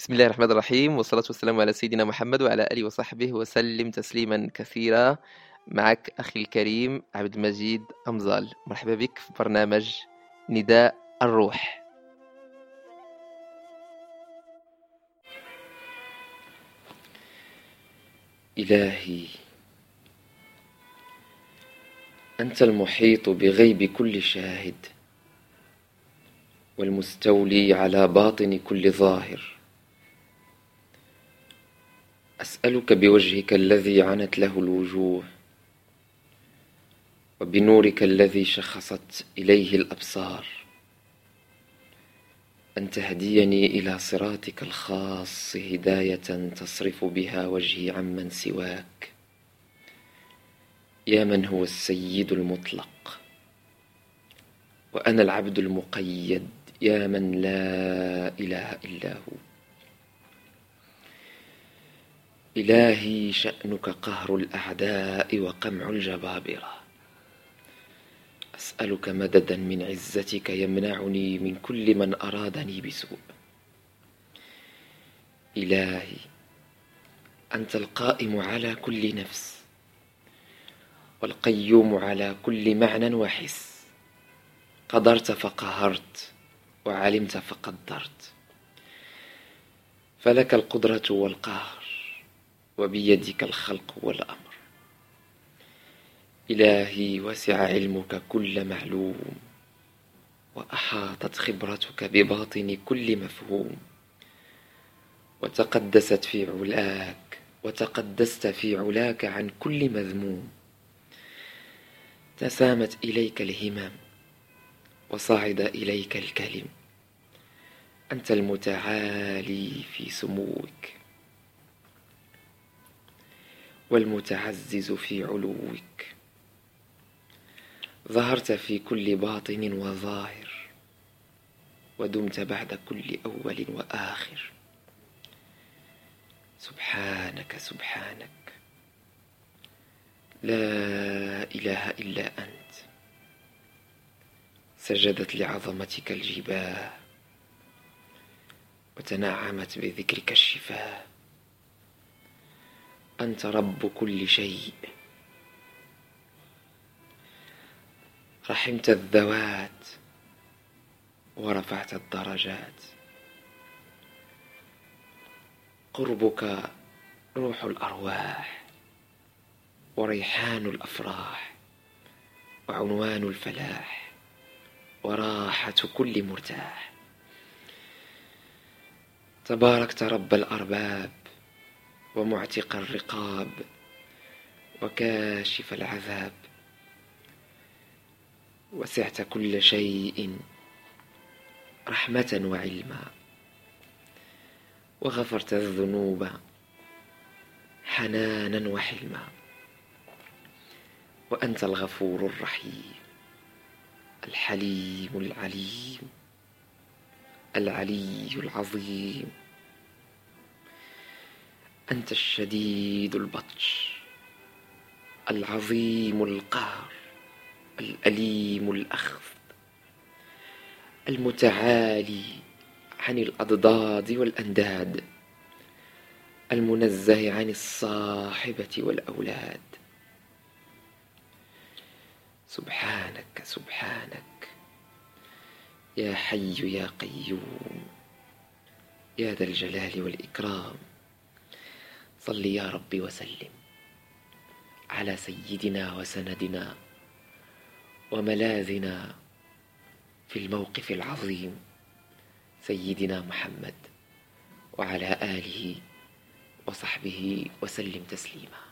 بسم الله الرحمن الرحيم والصلاة والسلام على سيدنا محمد وعلى آله وصحبه وسلم تسليما كثيرا. معك أخي الكريم عبد المجيد أمزال. مرحبا بك في برنامج نداء الروح. إلهي أنت المحيط بغيب كل شاهد والمستولي على باطن كل ظاهر. أسألك بوجهك الذي عنت له الوجوه وبنورك الذي شخصت إليه الأبصار أن تهديني إلى صراطك الخاص هداية تصرف بها وجهي عمن سواك. يا من هو السيد المطلق وأنا العبد المقيد يا من لا إله إلا هو. إلهي شأنك قهر الأعداء وقمع الجبابرة. أسألك مددا من عزتك يمنعني من كل من أرادني بسوء. إلهي أنت القائم على كل نفس والقيوم على كل معنى وحس. قدرت فقهرت وعلمت فقدرت. فلك القدرة والقهر وبيدك الخلق والأمر. إلهي وسع علمك كل معلوم وأحاطت خبرتك بباطن كل مفهوم. وتقدست في علاك وتقدست في علاك عن كل مذموم. تسامت إليك الهمم وصعد إليك الكلم. أنت المتعالي في سموك. والمتعزز في علوك. ظهرت في كل باطن وظاهر ودمت بعد كل أول وآخر. سبحانك سبحانك. لا إله إلا أنت. سجدت لعظمتك الجباه وتنعمت بذكرك الشفاه. أنت رب كل شيء. رحمت الذوات ورفعت الدرجات. قربك روح الأرواح وريحان الأفراح وعنوان الفلاح وراحة كل مرتاح. تباركت رب الأرباب ومعتق الرقاب وكاشف العذاب. وسعت كل شيء رحمة وعلما. وغفرت الذنوب حنانا وحلما. وأنت الغفور الرحيم الحليم العليم العلي العظيم. أنت الشديد البطش العظيم القهر الأليم الأخذ المتعالي عن الأضداد والأنداد المنزه عن الصاحبة والأولاد. سبحانك سبحانك يا حي يا قيوم يا ذا الجلال والإكرام. صل يا رب وسلم على سيدنا وسندنا وملاذنا في الموقف العظيم سيدنا محمد وعلى آله وصحبه وسلم تسليما.